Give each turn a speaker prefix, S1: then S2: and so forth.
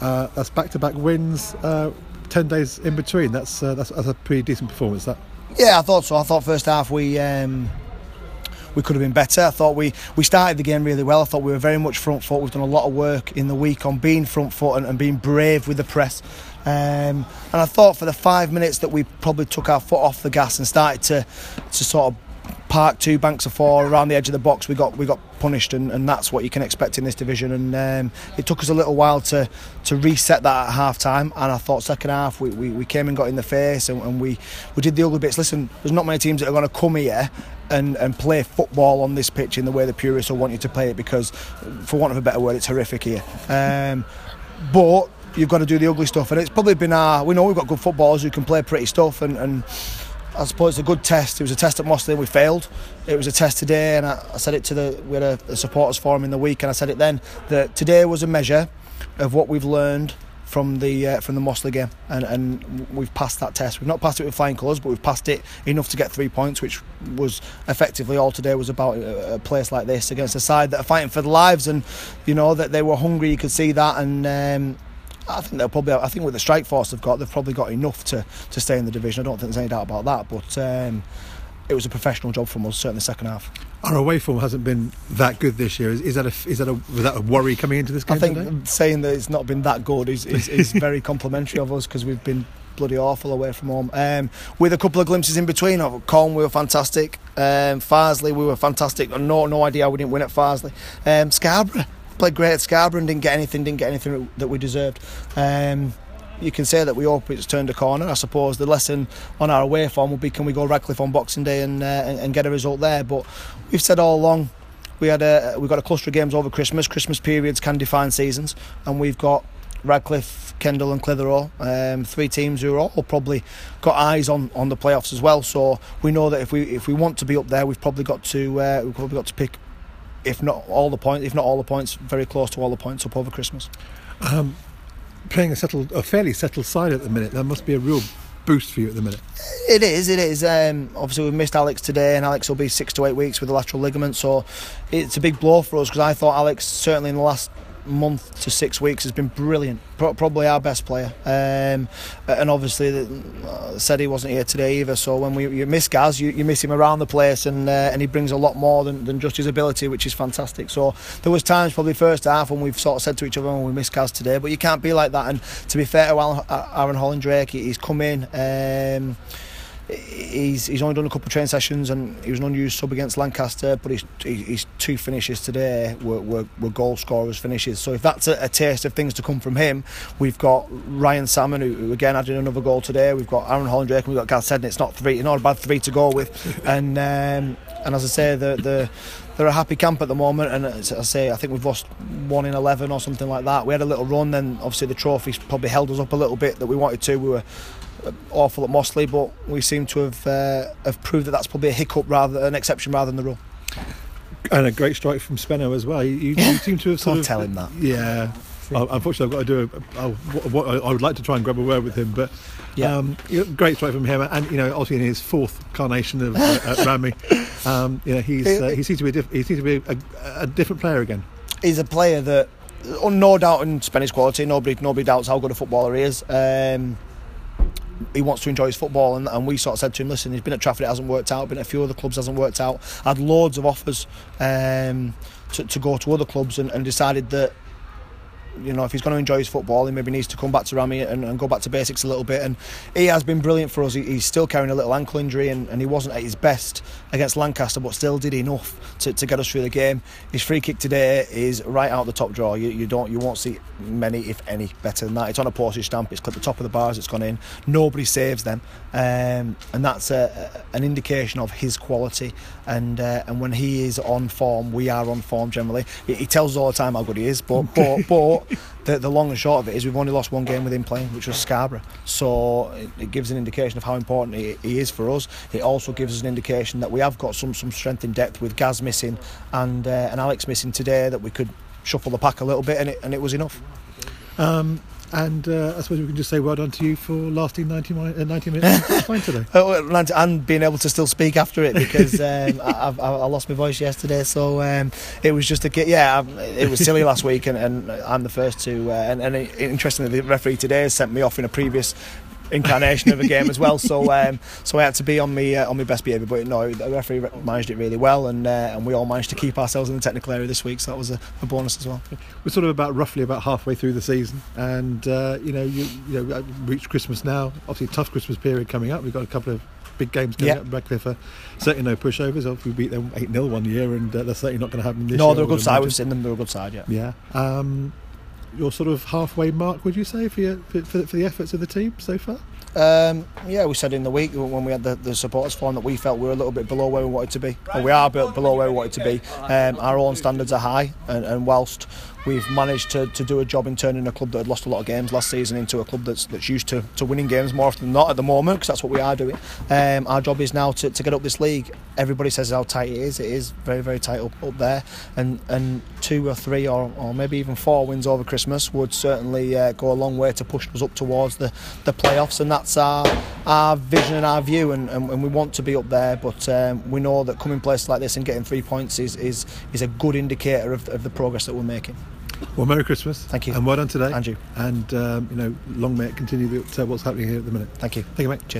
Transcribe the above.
S1: Uh, that's back-to-back wins, uh, ten days in between. That's, uh, that's that's a pretty decent performance. That.
S2: Yeah, I thought so. I thought first half we. Um, we could have been better. I thought we, we started the game really well. I thought we were very much front foot. We've done a lot of work in the week on being front foot and, and being brave with the press. Um, and I thought for the five minutes that we probably took our foot off the gas and started to to sort of park two banks of four around the edge of the box, we got we got punished, and, and that's what you can expect in this division. And um, it took us a little while to to reset that at half time. And I thought second half we, we, we came and got in the face, and, and we we did the ugly bits. Listen, there's not many teams that are going to come here and, and play football on this pitch in the way the purists will want you to play it because, for want of a better word, it's horrific here. Um, but you've got to do the ugly stuff, and it's probably been our. We know we've got good footballers who can play pretty stuff, and, and I suppose it's a good test. It was a test at Mossley we failed. It was a test today, and I, I said it to the we had a, a supporters forum in the week, and I said it then that today was a measure of what we've learned from the uh, from the Mossley game, and, and we've passed that test. We've not passed it with flying colours, but we've passed it enough to get three points, which was effectively all today was about a, a place like this against a side that are fighting for their lives, and you know that they were hungry. You could see that, and. Um, I think they'll probably. I think with the strike force they've got, they've probably got enough to, to stay in the division. I don't think there's any doubt about that. But um, it was a professional job from us, certainly the second half.
S1: Our away form hasn't been that good this year. Is, is that a is that a was that a worry coming into this game?
S2: I think
S1: today?
S2: saying that it's not been that good is is, is very complimentary of us because we've been bloody awful away from home. Um, with a couple of glimpses in between. Of Colne, we were fantastic. Um, Farsley, we were fantastic. No, no idea we didn't win at Farsley. Um, Scarborough, played great at Scarborough and didn't get anything, didn't get anything that we deserved. Um, you can say that we hope it's turned a corner. I suppose the lesson on our away form will be can we go Radcliffe on Boxing Day and, uh, and get a result there. But we've said all along we had a we got a cluster of games over Christmas. Christmas periods can define seasons, and we've got Radcliffe, Kendal, and Clitheroe, um, three teams who are all probably got eyes on, on the playoffs as well. So we know that if we if we want to be up there, we've probably got to uh, we've probably got to pick if not all the points, if not all the points, very close to all the points up over Christmas.
S1: Um, playing a settled, a fairly settled side at the minute, that must be a real boost for you at the minute.
S2: It is, it is. Um, obviously, we've missed Alex today, and Alex will be six to eight weeks with the lateral ligament, so it's a big blow for us because I thought Alex certainly in the last month to six weeks has been brilliant. Pro- probably our best player. Um, and obviously, the, uh, said he wasn't here today either. So when we you miss Gaz, you, you miss him around the place, and uh, and he brings a lot more than, than just his ability, which is fantastic. So there was times probably first half when we've sort of said to each other, "Well, we miss Gaz today," but you can't be like that. And to be fair to uh, Aaron Holland Drake, he's come in. Um, he's he's only done a couple of train sessions and he was an unused sub against Lancaster but his, his two finishes today were, were, were goal scorers finishes. So if that's a, a, taste of things to come from him we've got Ryan Salmon who, who again added another goal today. We've got Aaron Hollandrake and we've got Gaz Seddon it's not three not a bad three to go with. And um, and as I say the the they're a happy camp at the moment and as I say I think we've lost one in 11 or something like that we had a little run then obviously the trophies probably held us up a little bit that we wanted to we were awful at Mossley, but we seem to have uh, have proved that that's probably a hiccup rather than an exception rather than the rule.
S1: And a great strike from Spenno as well. You, you, you seem to have sort
S2: Don't
S1: of
S2: tell him that.
S1: Yeah. Unfortunately, I've got to do. A, I, I would like to try and grab a word with him, but
S2: yeah,
S1: um, great strike from him, and you know, obviously in his fourth carnation of uh, Rami, um, you know, he's uh, he seems to be a diff- he seems to be a, a, different player again.
S2: He's a player that, oh, no doubt in Spanish quality, nobody nobody doubts how good a footballer he is. Um, he wants to enjoy his football and, and we sort of said to him listen he's been at Trafford it hasn't worked out been at a few other clubs hasn't worked out had loads of offers um, to, to go to other clubs and, and decided that you know, if he's going to enjoy his football, he maybe needs to come back to Rami and, and go back to basics a little bit. And he has been brilliant for us. He, he's still carrying a little ankle injury, and, and he wasn't at his best against Lancaster, but still did enough to, to get us through the game. His free kick today is right out the top draw. You, you don't, you won't see many, if any, better than that. It's on a postage stamp. It's clipped the top of the bars. It's gone in. Nobody saves them, um, and that's a, an indication of his quality. And uh, and when he is on form, we are on form generally. He, he tells us all the time how good he is, but but but the, the long and short of it is we've only lost one game with him playing, which was Scarborough. So it, it gives an indication of how important he, he, is for us. It also gives us an indication that we have got some some strength in depth with Gaz missing and uh, and Alex missing today that we could shuffle the pack a little bit and it, and it was enough.
S1: Um, and uh, I suppose we can just say well done to you for lasting 90, mi- uh, 90 minutes fine today.
S2: Oh, and- being able to still speak after it because um, I, I've- I, I lost my voice yesterday, so um, it was just a yeah. um, It was silly last week, and, and I'm the first to. Uh, and, and interestingly, the referee today has sent me off in a previous incarnation of a game as well. So um, so I had to be on me uh, on my best behaviour. But no, the referee managed it really well, and uh, and we all managed to keep ourselves in the technical area this week. So that was a, a bonus as well.
S1: We're sort of about roughly about halfway through the season, and uh, you know, you, you know, uh, reached Christmas now. Obviously, tough Christmas period coming up. We've got a couple of big games coming
S2: Yeah.
S1: up. Radcliffe are certainly no pushovers. Obviously, we beat them eight 0 one year, and uh, that's certainly not going to happen this
S2: no,
S1: year.
S2: No, they're a good side.
S1: imagine.
S2: We've seen them. They're a good side. Yeah.
S1: Yeah. Um, your sort of halfway mark, would you say, for, your, for, for, the efforts of the team so far?
S2: Um, yeah, we said in the week when we had the, the supporters forum that we felt we were a little bit below where we wanted to be. Or we are below where we wanted to be. Um, our own standards are high, and, and whilst we've managed to, to do a job in turning a club that had lost a lot of games last season into a club that's that's used to, to winning games more often than not at the moment, because that's what we are doing. Um, our job is now to, to get up this league. Everybody says how tight it is. It is very very tight up, up there, and and two or three or, or maybe even four wins over Christmas would certainly uh, go a long way to push us up towards the, the playoffs, and that's our our vision and our view, and, and, and we want to be up there. But um, we know that coming places like this and getting three points is is, is a good indicator of, of the progress that we're making.
S1: Well, Merry Christmas.
S2: Thank you.
S1: And well done today.
S2: And you.
S1: And, um, you know, long may it continue the, uh, what's happening here at the minute.
S2: Thank you.
S1: Thank you, mate.
S2: Cheers.